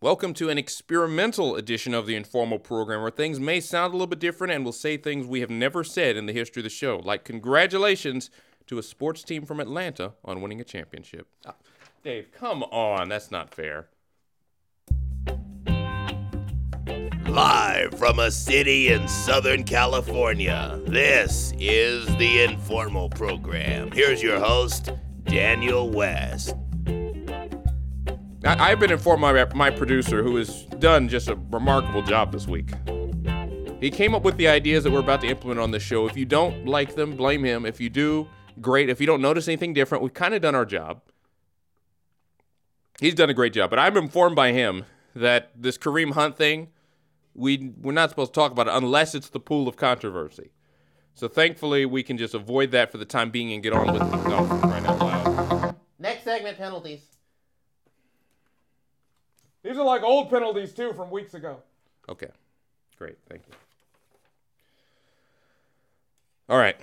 Welcome to an experimental edition of the Informal program where things may sound a little bit different and we'll say things we have never said in the history of the show, like congratulations to a sports team from Atlanta on winning a championship. Ah, Dave, come on, that's not fair. Live from a city in Southern California, this is the Informal Program. Here's your host, Daniel West. I, I've been informed by my producer, who has done just a remarkable job this week. He came up with the ideas that we're about to implement on the show. If you don't like them, blame him. If you do, great. If you don't notice anything different, we've kind of done our job. He's done a great job, but I'm informed by him that this Kareem Hunt thing, we we're not supposed to talk about it unless it's the pool of controversy. So thankfully, we can just avoid that for the time being and get on with it. No, right out loud. Next segment penalties. These are like old penalties too from weeks ago. Okay, great, thank you. All right,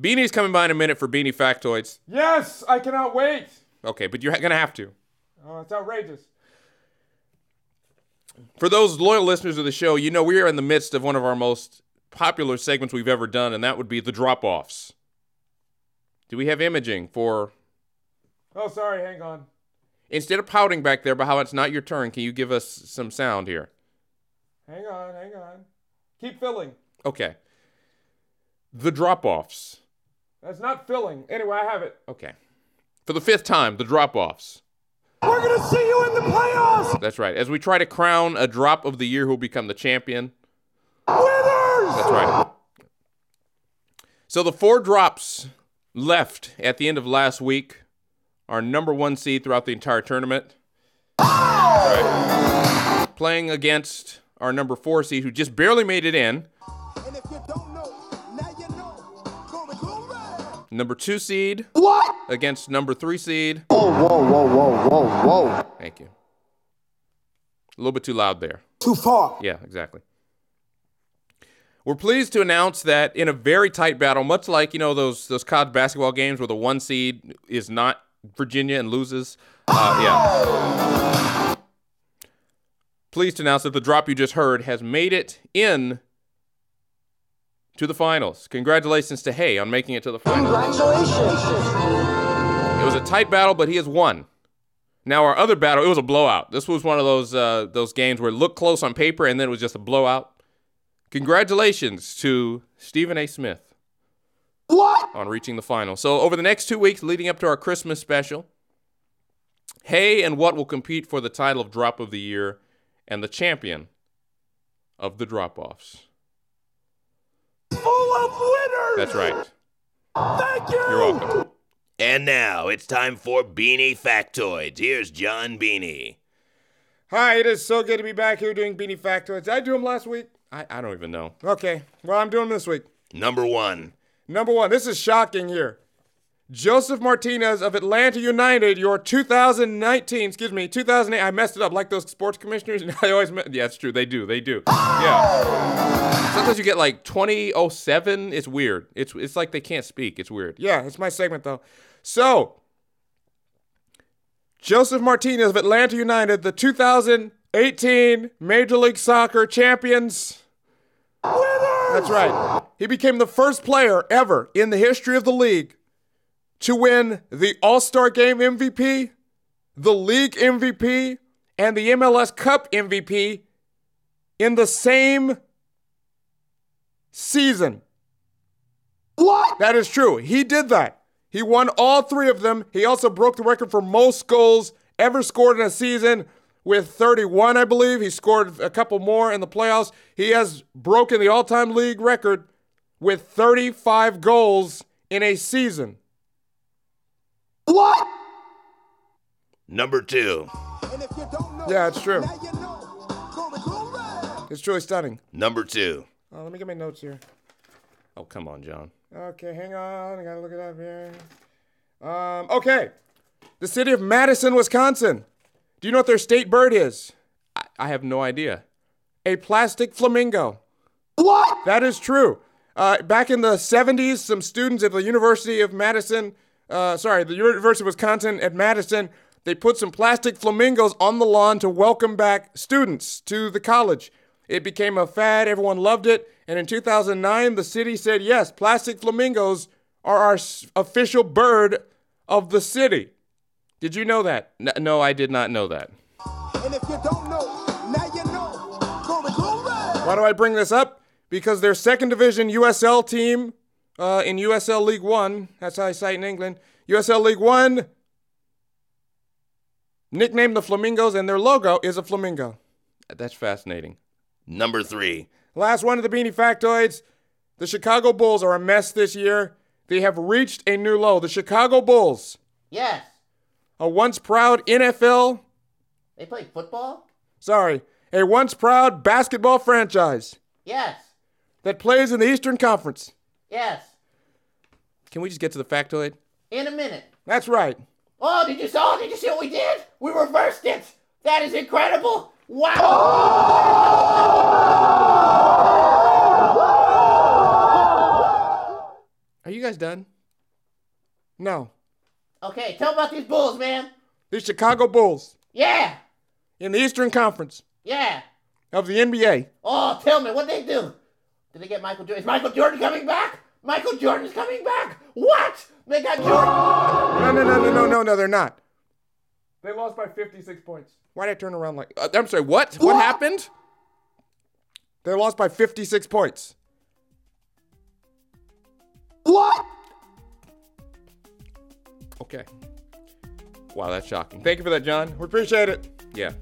Beanie's coming by in a minute for Beanie factoids. Yes, I cannot wait. Okay, but you're gonna have to. Oh, it's outrageous. For those loyal listeners of the show, you know we are in the midst of one of our most popular segments we've ever done, and that would be the drop offs. Do we have imaging for. Oh, sorry, hang on. Instead of pouting back there about how it's not your turn, can you give us some sound here? Hang on, hang on. Keep filling. Okay. The drop offs. That's not filling. Anyway, I have it. Okay. For the fifth time, the drop offs. We're gonna see you in the playoffs. That's right. As we try to crown a drop of the year who will become the champion. Winners. That's right. So the four drops left at the end of last week our number one seed throughout the entire tournament. Right. Playing against our number four seed who just barely made it in. Number two seed. What? Against number three seed. Whoa, whoa, whoa, whoa, whoa, whoa. Thank you. A little bit too loud there. Too far. Yeah, exactly. We're pleased to announce that in a very tight battle, much like you know those those college basketball games where the one seed is not Virginia and loses. Uh, yeah. Pleased to announce that the drop you just heard has made it in to the finals. Congratulations to Hay on making it to the finals. Congratulations. It was a tight battle, but he has won. Now our other battle, it was a blowout. This was one of those uh, those games where it looked close on paper and then it was just a blowout. Congratulations to Stephen A. Smith. What? On reaching the final. So over the next two weeks leading up to our Christmas special, Hay and What will compete for the title of Drop of the Year and the champion of the drop offs. Full of winners. That's right. Thank you. You're welcome. And now it's time for Beanie Factoids. Here's John Beanie. Hi, it is so good to be back here doing Beanie Factoids. Did I do them last week? I, I don't even know. Okay, well, I'm doing them this week. Number one. Number one, this is shocking here. Josef Martinez of Atlanta United, your 2019, excuse me, 2008. I messed it up like those sports commissioners. I always, me- yeah, it's true. They do. They do. Yeah. Sometimes you get like 2007. It's weird. It's it's like they can't speak. It's weird. Yeah, it's my segment though. So, Josef Martinez of Atlanta United, the 2018 Major League Soccer champions. Winners. That's right. He became the first player ever in the history of the league to win the All Star Game MVP, the league MVP, and the MLS Cup MVP in the same season. What? That is true. He did that. He won all three of them. He also broke the record for most goals ever scored in a season with 31, I believe. He scored a couple more in the playoffs. He has broken the all time league record with 35 goals in a season. What? Number two. Yeah, it's true. It's truly stunning. Number two. Oh, let me get my notes here. Oh, come on, John. Okay, hang on. I gotta look it up here. Um, okay. The city of Madison, Wisconsin. Do you know what their state bird is? I, I have no idea. A plastic flamingo. What? That is true. Uh, back in the 70s, some students at the University of Madison, uh, sorry, the University of Wisconsin at Madison, they put some plastic flamingos on the lawn to welcome back students to the college. It became a fad, everyone loved it, and in 2009, the city said, yes, plastic flamingos are our official bird of the city. Did you know that? N- no, I did not know that. And if you don't know, now you know. Glory, glory. Why do I bring this up? Because their second division USL team uh, in USL League One, that's how I say it in England, USL League One, nicknamed the Flamingos, and their logo is a flamingo. That's fascinating. Number three. Last one of the Beanie Factoids. The Chicago Bulls are a mess this year. They have reached a new low. The Chicago Bulls, Yes. A once proud NFL, They play football? sorry, a once proud basketball franchise Yes. that plays in the Eastern Conference. Yes. Can we just get to the factoid? In a minute. That's right. Oh, did you saw? Did you see what we did? We reversed it. That is incredible. Wow. Are you guys done? No. Okay, tell me about these bulls, man. The Chicago Bulls Yeah. in the Eastern Conference Yeah. of the NBA. Oh, tell me what they do. Did they get Michael Jordan? Is Michael Jordan coming back? Michael Jordan's coming back. What? They got Jordan. No, no, no, no, no, no, no, they're not. They lost by 56 points. Why'd I turn around like Uh, I'm sorry, what? What happened? They lost by 56 points. What? Okay. Wow, that's shocking. Thank you for that, John. We appreciate it. Yeah.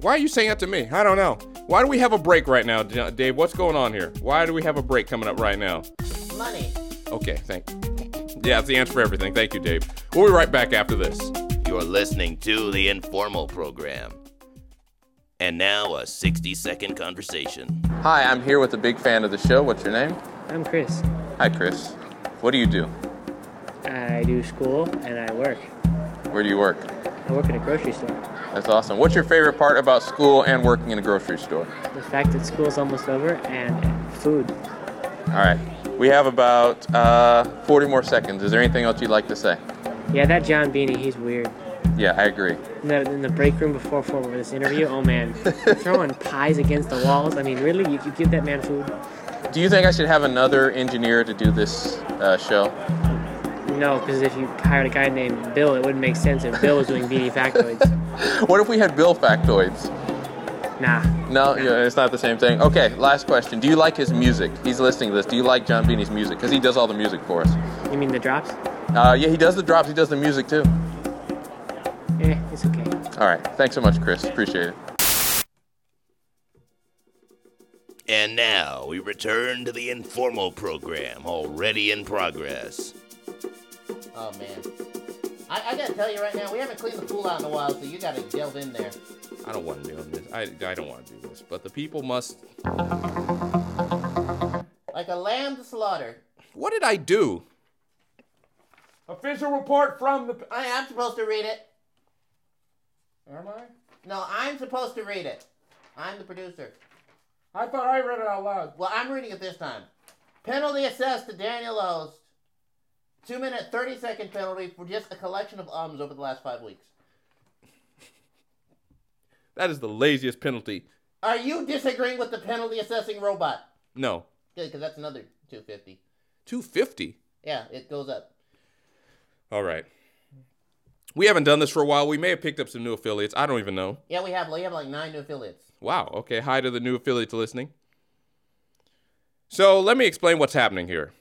Why are you saying that to me? I don't know. Why do we have a break right now, Dave? What's going on here? Why do we have a break coming up right now? Money. Okay, thank Yeah, that's the answer for everything. Thank you, Dave. We'll be right back after this. You're listening to the Informal Program. And now a 60 second conversation. Hi, I'm here with a big fan of the show. What's your name? I'm Chris. Hi, Chris. What do you do? I do school and I work. Where do you work? I work in a grocery store. That's awesome. What's your favorite part about school and working in a grocery store? The fact that school's almost over and food. All right. We have about uh, 40 more seconds. Is there anything else you'd like to say? Yeah, that John Beanie, he's weird. Yeah, I agree. In the, in the break room before for this interview, oh man, throwing pies against the walls. I mean, really, you, you give that man food? Do you think I should have another engineer to do this uh, show? No, because if you hired a guy named Bill, it wouldn't make sense if Bill was doing Beanie factoids. What if we had Bill factoids? Nah. No, yeah, it's not the same thing. Okay, last question. Do you like his music? He's listening to this. Do you like John Beanie's music? Because he does all the music for us. You mean the drops? Uh, yeah, he does the drops. He does the music too. Eh, it's okay. All right. Thanks so much, Chris. Appreciate it. And now we return to the Informal Program, already in progress. Oh man. I, I gotta tell you right now, we haven't cleaned the pool out in a while, so you gotta delve in there. I don't want to do this. I, I don't want to do this. But the people must. Like a lamb to slaughter. What did I do? Official report from the. I am supposed to read it. Am I? No, I'm supposed to read it. I'm the producer. I thought I read it out loud. Well, I'm reading it this time. Penalty assessed to Daniel West. Two minute, 30 second penalty for just a collection of ums over the last five weeks. That is the laziest penalty. Are you disagreeing with the penalty assessing robot? No. Good, because that's another 250. 250. Yeah, it goes up. All right. We haven't done this for a while. We may have picked up some new affiliates. I don't even know. Yeah, we have we have like nine new affiliates. Wow. Okay. Hi to the new affiliates listening. So let me explain what's happening here.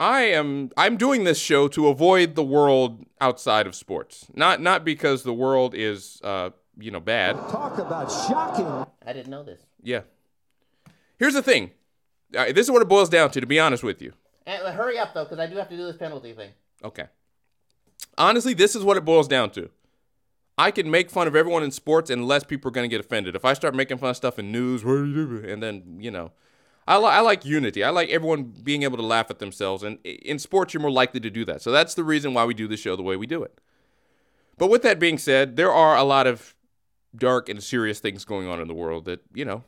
I am I'm doing this show to avoid the world outside of sports. Not not because the world is uh, you know bad. Talk about shocking. I didn't know this. Yeah. Here's the thing. Uh, this is what it boils down to. To be honest with you. And, uh, hurry up though, because I do have to do this penalty thing. Okay. Honestly, this is what it boils down to. I can make fun of everyone in sports and less people are going to get offended. If I start making fun of stuff in news, what are you doing? And then, you know, I, li- I like unity. I like everyone being able to laugh at themselves. And in sports, you're more likely to do that. So that's the reason why we do the show the way we do it. But with that being said, there are a lot of dark and serious things going on in the world that, you know,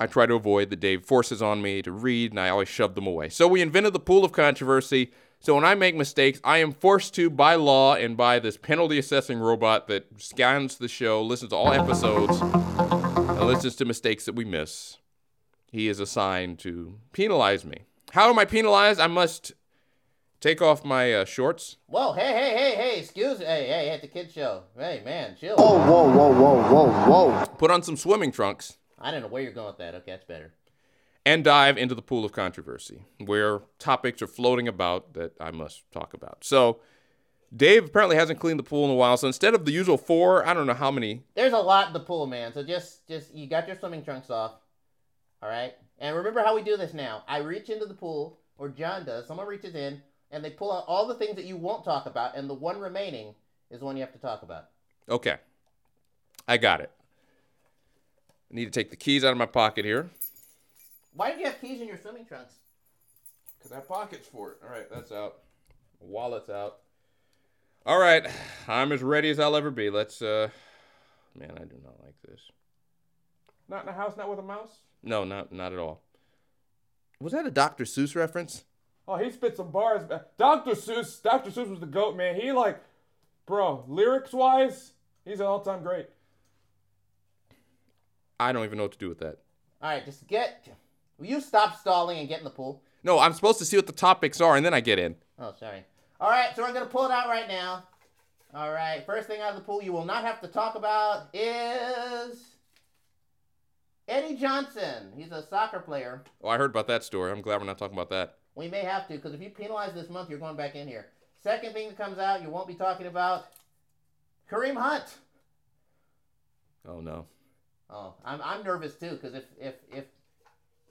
I try to avoid that Dave forces on me to read, and I always shove them away. So we invented the pool of controversy So when I make mistakes, I am forced to, by law and by this penalty assessing robot that scans the show, listens to all episodes, and listens to mistakes that we miss. He is assigned to penalize me. How am I penalized? I must take off my uh, shorts. Whoa, hey, hey, hey, hey, excuse me. Hey, hey, at the kids show. Hey, man, chill. Whoa, whoa, whoa, whoa, whoa, whoa. Put on some swimming trunks. I don't know where you're going with that. Okay, that's better. and dive into the pool of controversy where topics are floating about that I must talk about. So, Dave apparently hasn't cleaned the pool in a while. So instead of the usual four, I don't know how many. There's a lot in the pool, man. So just, just you got your swimming trunks off. All right. And remember how we do this now. I reach into the pool, or John does. Someone reaches in, and they pull out all the things that you won't talk about, and the one remaining is the one you have to talk about. Okay, I got it. I need to take the keys out of my pocket here. Why did you have keys in your swimming trunks? Because I have pockets for it. All right, that's out. Wallet's out. All right, I'm as ready as I'll ever be. Let's, uh, man, I do not like this. Not in a house, not with a mouse. No, not not at all. Was that a Dr. Seuss reference? Oh, he spit some bars. Dr. Seuss, Dr. Seuss was the goat, man. He like, bro, lyrics wise, he's an all-time great. I don't even know what to do with that. All right, just get. Will you stop stalling and get in the pool? No, I'm supposed to see what the topics are and then I get in. Oh, sorry. All right, so we're gonna pull it out right now. All right, first thing out of the pool you will not have to talk about is Eddie Johnson. He's a soccer player. Oh, I heard about that story. I'm glad we're not talking about that. We may have to because if you penalize this month, you're going back in here. Second thing that comes out, you won't be talking about Kareem Hunt. Oh no. Oh, I'm, I'm nervous too because if if if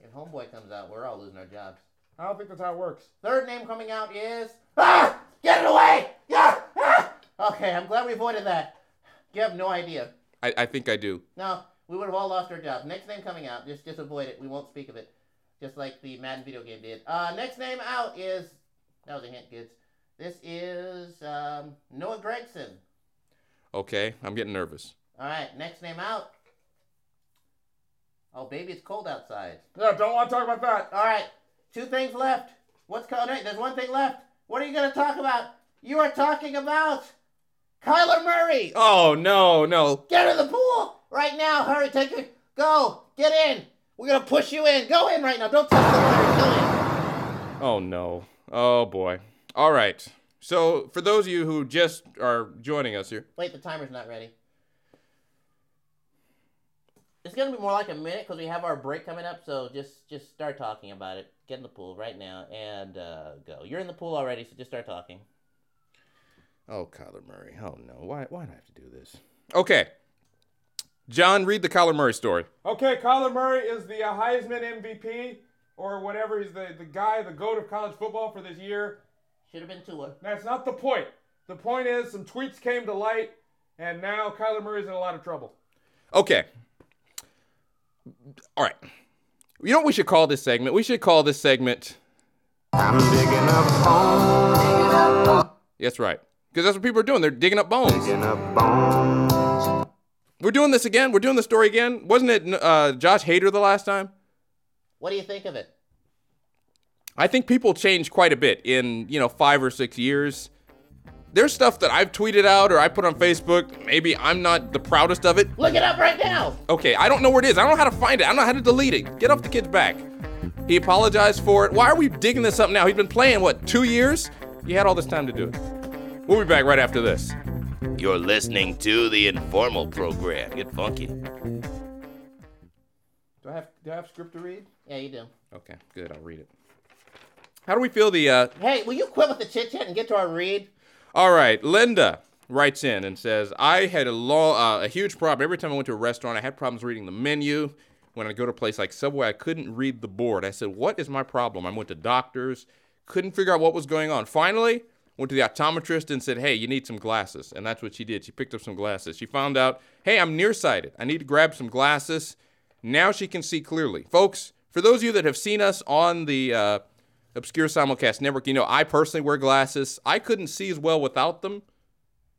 if Homeboy comes out, we're all losing our jobs. I don't think that's how it works. Third name coming out is ah, get it away! Yeah, ah! Okay, I'm glad we avoided that. You have no idea. I, I think I do. No, we would have all lost our jobs. Next name coming out, just just avoid it. We won't speak of it, just like the Madden video game did. Uh, next name out is that was a hint, kids. This is um, Noah Gregson. Okay, I'm getting nervous. All right, next name out. Oh, baby, it's cold outside. No, don't want to talk about that. All right, two things left. What's coming? Right, there's one thing left. What are you going to talk about? You are talking about Kyler Murray. Oh no, no. Get in the pool right now. Hurry, take it. Go. Get in. We're going to push you in. Go in right now. Don't touch the water. Go in. Oh no. Oh boy. All right. So for those of you who just are joining us here, Wait, the timer's not ready. It's gonna be more like a minute because we have our break coming up. So just just start talking about it. Get in the pool right now and uh, go. You're in the pool already, so just start talking. Oh, Kyler Murray. Oh no. Why why do I have to do this? Okay. John, read the Kyler Murray story. Okay, Kyler Murray is the uh, Heisman MVP or whatever. He's the, the guy, the goat of college football for this year. Should have been Tua. That's not the point. The point is some tweets came to light, and now Kyler Murray's in a lot of trouble. Okay. All right. You know what we should call this segment? We should call this segment. I'm digging up bones, That's right. Because that's what people are doing. They're digging up bones. digging up bones. We're doing this again. We're doing the story again. Wasn't it uh, Josh Hader the last time? What do you think of it? I think people change quite a bit in, you know, five or six years. There's stuff that I've tweeted out or I put on Facebook. Maybe I'm not the proudest of it. Look it up right now. Okay, I don't know where it is. I don't know how to find it. I don't know how to delete it. Get off the kid's back. He apologized for it. Why are we digging this up now? He's been playing, what, two years? He had all this time to do it. We'll be back right after this. You're listening to the Informal Program. Get funky. Do I have, do I have script to read? Yeah, you do. Okay, good. I'll read it. How do we feel the uh, Hey, will you quit with the chit chat and get to our read? All right, Linda writes in and says, I had a long, uh, a huge problem. Every time I went to a restaurant, I had problems reading the menu. When I go to a place like Subway, I couldn't read the board. I said, What is my problem? I went to doctors, couldn't figure out what was going on. Finally, went to the optometrist and said, Hey, you need some glasses. And that's what she did. She picked up some glasses. She found out, Hey, I'm nearsighted. I need to grab some glasses. Now she can see clearly. Folks, for those of you that have seen us on the uh, Obscure Simulcast Network, you know, I personally wear glasses. I couldn't see as well without them.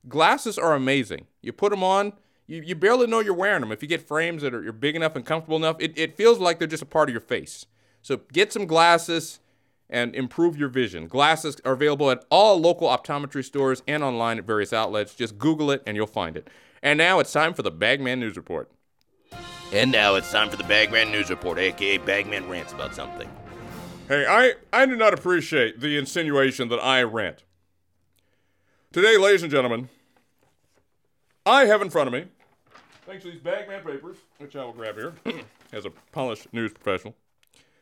Glasses are amazing. You put them on, you, you barely know you're wearing them. If you get frames that are you're big enough and comfortable enough, it, it feels like they're just a part of your face. So get some glasses. And improve your vision. Glasses are available at all local optometry stores and online at various outlets. Just Google it and you'll find it. And now it's time for the Bagman News Report. And now it's time for the Bagman News Report, aka Bagman rants about something. Hey, I, I do not appreciate the insinuation that I rant. Today, ladies and gentlemen, I have in front of me, thanks to these Bagman papers, which I will grab here as a polished news professional.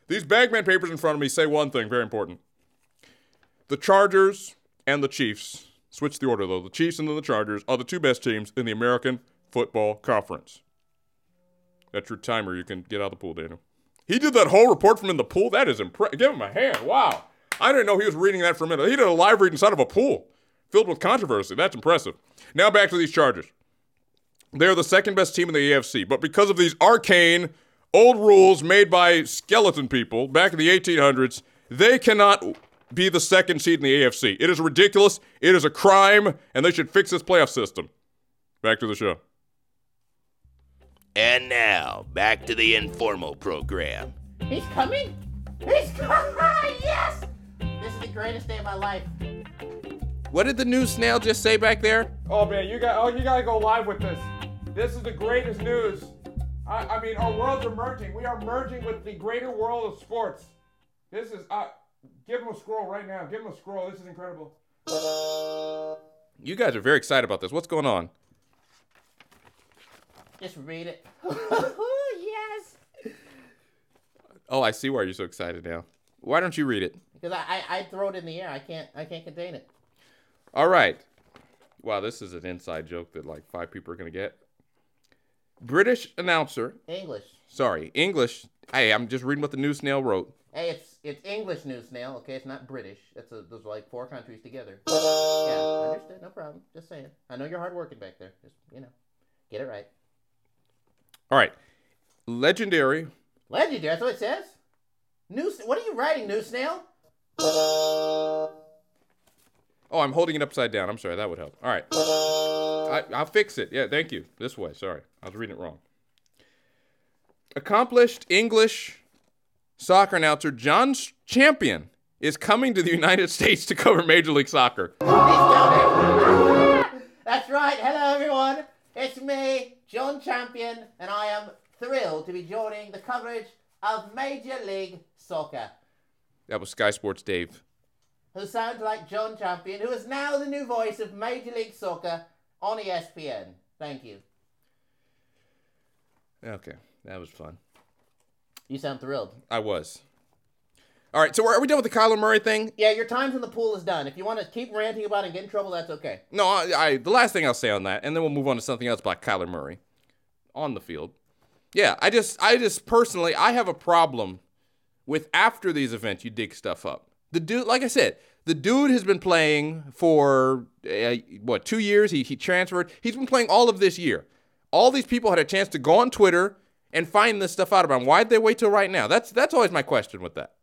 These Bagman papers in front of me say one thing very important. The Chargers and the Chiefs, switch the order though, the Chiefs and then the Chargers are the two best teams in the American Football Conference. That's your timer. You can get out of the pool, Daniel. He did that whole report from in the pool. That is impressive. Give him a hand. Wow. I didn't know he was reading that for a minute. He did a live read inside of a pool filled with controversy. That's impressive. Now back to these Chargers. They're the second best team in the AFC, but because of these arcane old rules made by skeleton people back in the 1800s, they cannot be the second seed in the AFC. It is ridiculous. It is a crime, and they should fix this playoff system. Back to the show. And now, back to the informal program. He's coming? He's coming! yes! This is the greatest day of my life. What did the news snail just say back there? Oh man, you got oh you gotta go live with this. This is the greatest news. I, I mean, our worlds are merging. We are merging with the greater world of sports. This is uh, give him a scroll right now. Give him a scroll. This is incredible. You guys are very excited about this. What's going on? Just read it. yes! Oh, I see why you're so excited now. Why don't you read it? Because I, I, I throw it in the air. I can't I can't contain it. All right. Wow, this is an inside joke that like five people are going to get. British announcer, English. sorry, English. Hey, I'm just reading what the news snail wrote. Hey, it's it's English news snail, okay? It's not British. It's a, those are like four countries together. Yeah, understood. No problem. Just saying. I know you're hard working back there. Just you know, get it right. All right. Legendary. Legendary. That's what it says. News. What are you writing, news snail? Oh, I'm holding it upside down. I'm sorry. That would help. All right. I, I'll fix it. Yeah, thank you. This way. Sorry. I was reading it wrong. Accomplished English soccer announcer John Champion is coming to the United States to cover Major League Soccer. That's right. Hello, everyone. It's me, John Champion, and I am thrilled to be joining the coverage of Major League Soccer. That was Sky Sports Dave. who sounds like John Champion, who is now the new voice of Major League Soccer on ESPN. Thank you. Okay, that was fun. You sound thrilled. I was. All right, so are we done with the Kyler Murray thing? Yeah, your time from the pool is done. If you want to keep ranting about it and get in trouble, that's okay. No, I, I the last thing I'll say on that, and then we'll move on to something else about Kyler Murray on the field. Yeah, I just, I just personally, I have a problem with after these events you dig stuff up. The dude, like I said, the dude has been playing for uh, what two years? He he transferred. He's been playing all of this year. All these people had a chance to go on Twitter and find this stuff out about him. Why'd they wait till right now? That's that's always my question with that.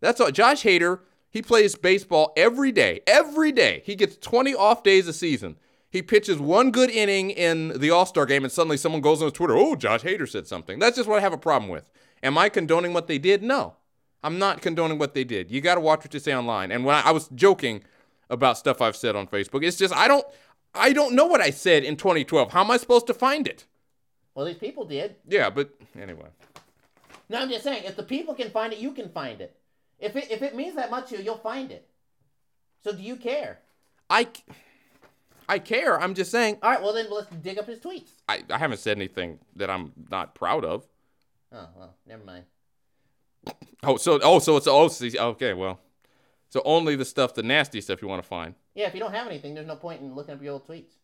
That's all. Josh Hader, he plays baseball every day. Every day. He gets 20 off days a season. He pitches one good inning in the All Star game, and suddenly someone goes on Twitter, oh, Josh Hader said something. That's just what I have a problem with. Am I condoning what they did? No. I'm not condoning what they did. You got to watch what you say online. And when I, I was joking about stuff I've said on Facebook, it's just I don't I don't know what I said in 2012. How am I supposed to find it? Well, these people did. Yeah, but anyway. No, I'm just saying, if the people can find it, you can find it. If it if it means that much to you, you'll find it. So do you care? I I care. I'm just saying All right, well then let's dig up his tweets. I, I haven't said anything that I'm not proud of. Oh well, never mind. Oh, so oh, so it's oh, see, okay, well, so only the stuff, the nasty stuff you want to find. Yeah, if you don't have anything, there's no point in looking up your old tweets.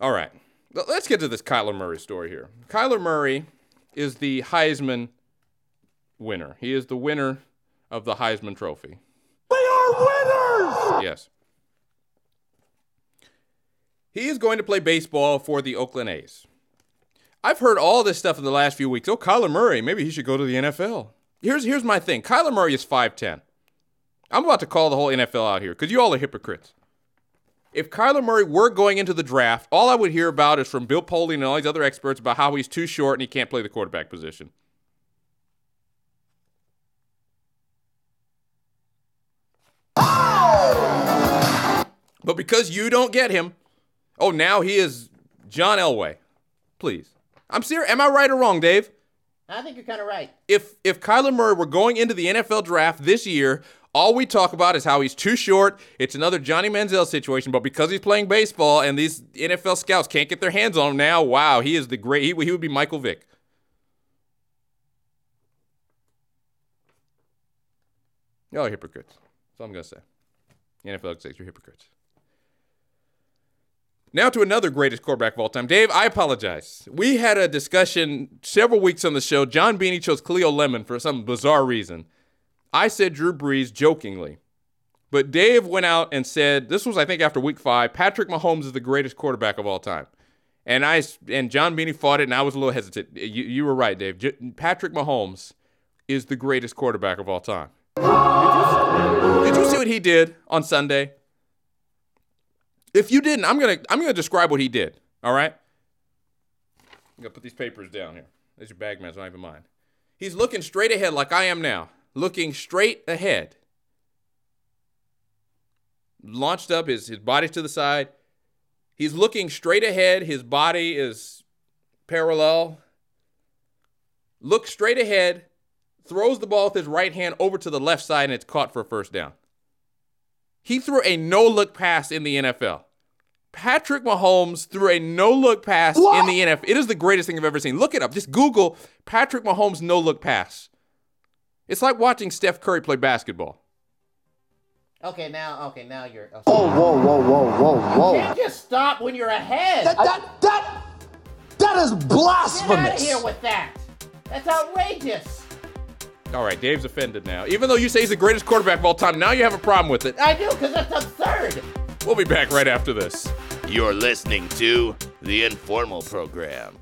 All right, let's get to this Kyler Murray story here. Kyler Murray is the Heisman winner. He is the winner of the Heisman Trophy. They are winners! Yes. He is going to play baseball for the Oakland A's. I've heard all this stuff in the last few weeks. Oh, Kyler Murray, maybe he should go to the NFL. Here's here's my thing. Kyler Murray is 5'10. I'm about to call the whole NFL out here because you all are hypocrites. If Kyler Murray were going into the draft, all I would hear about is from Bill Polian and all these other experts about how he's too short and he can't play the quarterback position. But because you don't get him, oh, now he is John Elway. Please. I'm serious. Am I right or wrong, Dave? I think you're kind of right. If if Kyler Murray were going into the NFL draft this year, all we talk about is how he's too short. It's another Johnny Manziel situation, but because he's playing baseball and these NFL scouts can't get their hands on him now, wow, he is the great. He, he would be Michael Vick. Oh, hypocrites. That's all I'm gonna say. NFL says you're hypocrites. Now to another greatest quarterback of all time. Dave, I apologize. We had a discussion several weeks on the show. John Beanie chose Cleo Lemon for some bizarre reason. I said Drew Brees jokingly. But Dave went out and said, this was, I think, after week five, Patrick Mahomes is the greatest quarterback of all time. And I and John Beanie fought it, and I was a little hesitant. You, you were right, Dave. J- Patrick Mahomes is the greatest quarterback of all time. Did you, did you see what he did on Sunday? If you didn't, I'm gonna I'm gonna describe what he did. All right. I'm gonna put these papers down here. There's your bag, not even mine. He's looking straight ahead like I am now, looking straight ahead. Launched up, his his body's to the side. He's looking straight ahead. His body is parallel. Looks straight ahead. Throws the ball with his right hand over to the left side, and it's caught for a first down. He threw a no look pass in the NFL. Patrick Mahomes threw a no look pass in the NFL. It is the greatest thing I've ever seen. Look it up. Just Google Patrick Mahomes no look pass. It's like watching Steph Curry play basketball. Okay, now, okay, now you're. Oh, Whoa, whoa, whoa, whoa, whoa, you can't just stop when you're ahead. That, that, that, that is Get out of blasphemous. here with that. That's outrageous. All right, Dave's offended now. Even though you say he's the greatest quarterback of all time, now you have a problem with it. I do, because that's absurd. We'll be back right after this. You're listening to the Informal Program.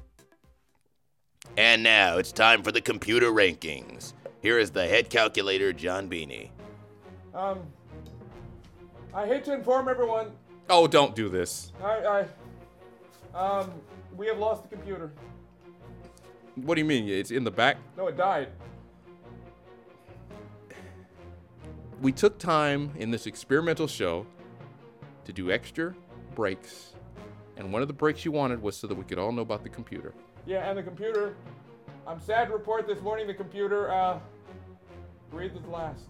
And now it's time for the computer rankings. Here is the head calculator, John Beanie. Um, I hate to inform everyone. Oh, don't do this. I, I, um, we have lost the computer. What do you mean? It's in the back? No, it died. We took time in this experimental show to do extra breaks. And one of the breaks you wanted was so that we could all know about the computer. Yeah, and the computer. I'm sad to report this morning the computer uh, breathed its last.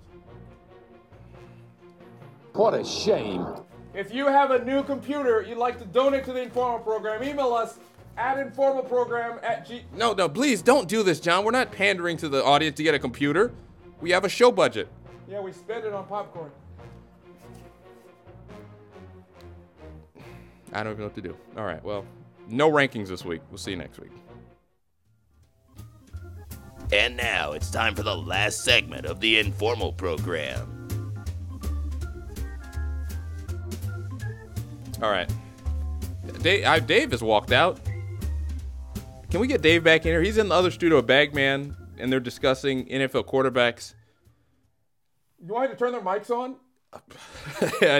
What a shame. If you have a new computer you'd like to donate to the Informal program, email us at informalprogram at g. No, no, please don't do this, John. We're not pandering to the audience to get a computer. We have a show budget. Yeah, we spent it on popcorn. I don't even know what to do. All right, well, no rankings this week. We'll see you next week. And now it's time for the last segment of the Informal Program. All right. Dave, I, Dave has walked out. Can we get Dave back in here? He's in the other studio, Bagman, and they're discussing NFL quarterbacks. You want me to turn their mics on?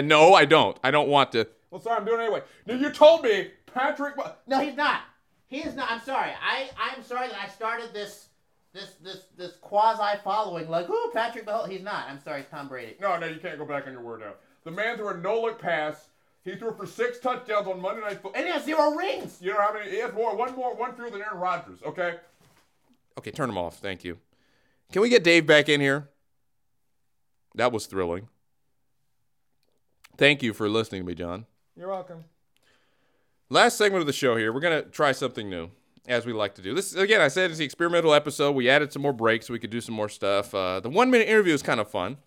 no, I don't. I don't want to. Well, sorry, I'm doing it anyway. No, you told me Patrick. Ma- No, he's not. He is not. I'm sorry. I I'm sorry that I started this this this this quasi following. Like, oh, Patrick Mahomes. He's not. I'm sorry, Tom Brady. No, no, you can't go back on your word now. The man threw a no-look pass. He threw for six touchdowns on Monday Night Football. And he has zero rings. You know how many? He has more, one more, one fewer than Aaron Rodgers. Okay. Okay, turn him off. Thank you. Can we get Dave back in here? That was thrilling. Thank you for listening to me, John. You're welcome. Last segment of the show here, we're going to try something new, as we like to do. This, again, I said it's the experimental episode. We added some more breaks so we could do some more stuff. Uh, the one minute interview is kind of fun.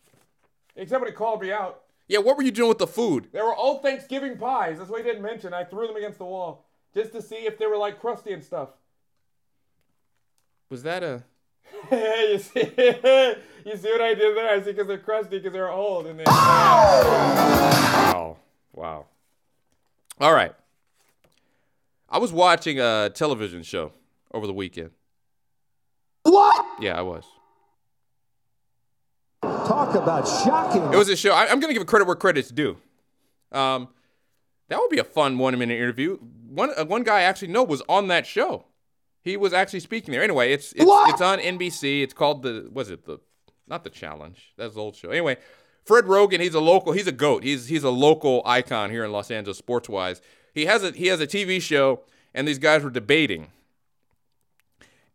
Except when he called me out. Yeah, what were you doing with the food? They were old Thanksgiving pies. That's what he didn't mention. I threw them against the wall just to see if they were like crusty and stuff. Was that a. you see, you see what I did there? I see because they're crusty because they're old and they. Oh. Wow. Wow. All right. I was watching a television show over the weekend. What? Yeah, I was. Talk about shocking. It was a show. I, I'm going to give credit where credit's due. Um, that would be a fun one minute interview. One uh, one guy I actually know was on that show. He was actually speaking there. Anyway, it's it's it's on NBC. It's called the was it the not the challenge. That's the old show. Anyway, Fred Roggin, he's a local, he's a goat. He's he's a local icon here in Los Angeles sports wise. He has a he has a TV show, and these guys were debating.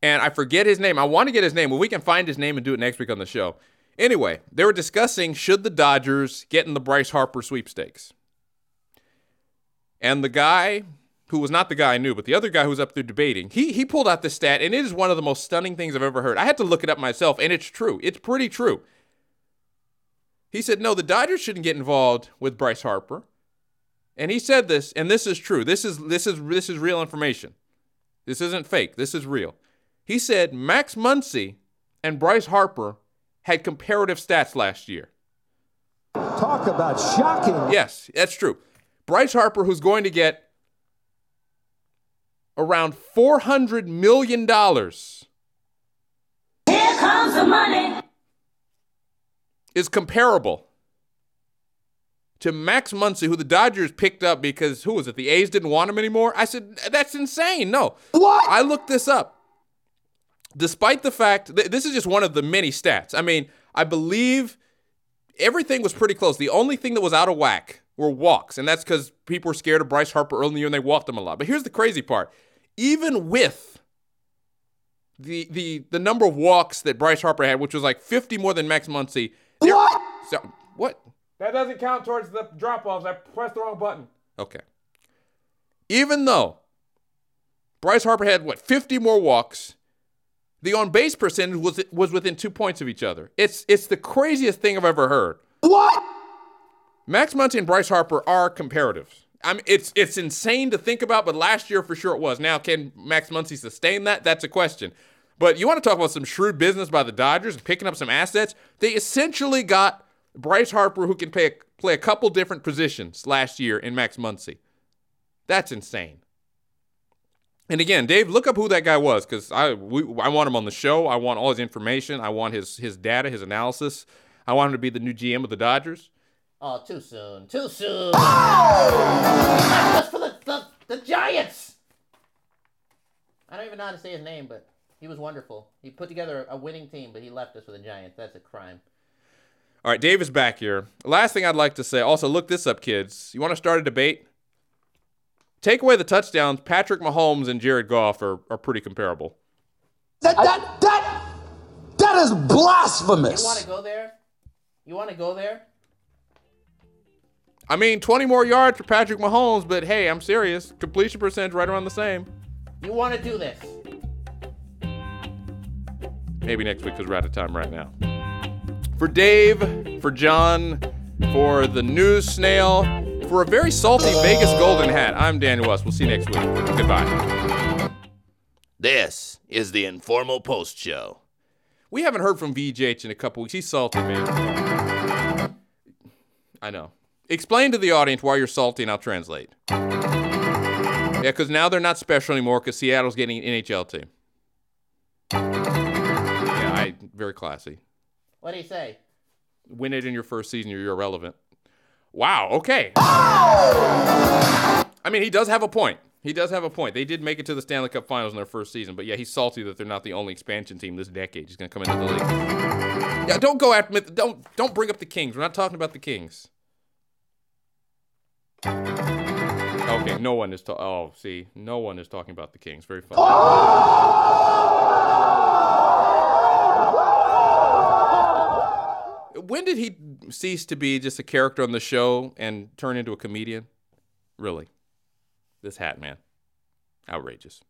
And I forget his name. I want to get his name. Well, we can find his name and do it next week on the show. Anyway, they were discussing should the Dodgers get in the Bryce Harper sweepstakes. And the guy who was not the guy I knew, but the other guy who was up there debating, he he pulled out this stat, and it is one of the most stunning things I've ever heard. I had to look it up myself, and it's true. It's pretty true. He said, no, the Dodgers shouldn't get involved with Bryce Harper. And he said this, and this is true. This is this is this is real information. This isn't fake. This is real. He said Max Muncy and Bryce Harper had comparative stats last year. Talk about shocking. Yes, that's true. Bryce Harper, who's going to get around $400 million. Here comes the money. is comparable to Max Muncy, who the Dodgers picked up because who was it? The A's didn't want him anymore. I said that's insane. No, What? I looked this up. Despite the fact th- this is just one of the many stats. I mean, I believe everything was pretty close. The only thing that was out of whack were walks, and that's because people were scared of Bryce Harper early in the year and they walked him a lot. But here's the crazy part: even with the the the number of walks that Bryce Harper had, which was like 50 more than Max Muncy. there- What? So, what? That doesn't count towards the drop offs. I pressed the wrong button. Okay. Even though Bryce Harper had what 50 more walks, the on base percentage was was within two points of each other. It's it's the craziest thing I've ever heard. What? Max Muncy and Bryce Harper are comparatives. I mean, it's it's insane to think about, but last year for sure it was. Now, can Max Muncy sustain that? That's a question. But you want to talk about some shrewd business by the Dodgers and picking up some assets? They essentially got Bryce Harper, who can play a, play a couple different positions last year in Max Muncy. That's insane. And again, Dave, look up who that guy was because I we, I want him on the show. I want all his information. I want his his data, his analysis. I want him to be the new GM of the Dodgers. Oh, too soon. Too soon. Oh! That was for the, the, the Giants. I don't even know how to say his name, but he was wonderful. He put together a winning team, but he left us with the Giants. That's a crime. All right, Dave is back here. Last thing I'd like to say also, look this up, kids. You want to start a debate? Take away the touchdowns. Patrick Mahomes and Jared Goff are, are pretty comparable. That that that that is blasphemous. You want to go there? You want to go there? I mean, 20 more yards for Patrick Mahomes, but hey, I'm serious. Completion percentage right around the same. You want to do this? Maybe next week because we're out of time right now. For Dave, for John, for the news snail, for a very salty Vegas Golden hat, I'm Daniel West. We'll see you next week. Goodbye. This is the Informal Post Show. We haven't heard from VJH in a couple weeks. He's salty, man. I know. Explain to the audience why you're salty, and I'll translate. Yeah, because now they're not special anymore because Seattle's getting an NHL team. Yeah, I very classy. What do you say? Win it in your first season, you're irrelevant. Wow. Okay. Oh! I mean, he does have a point. He does have a point. They did make it to the Stanley Cup Finals in their first season, but yeah, he's salty that they're not the only expansion team this decade. He's going to come into the league. Yeah, don't go after. me. Don't don't bring up the Kings. We're not talking about the Kings. Okay, no one is talking. Oh, see, no one is talking about the Kings. Very funny. When did he cease to be just a character on the show and turn into a comedian? Really, this hat man, outrageous.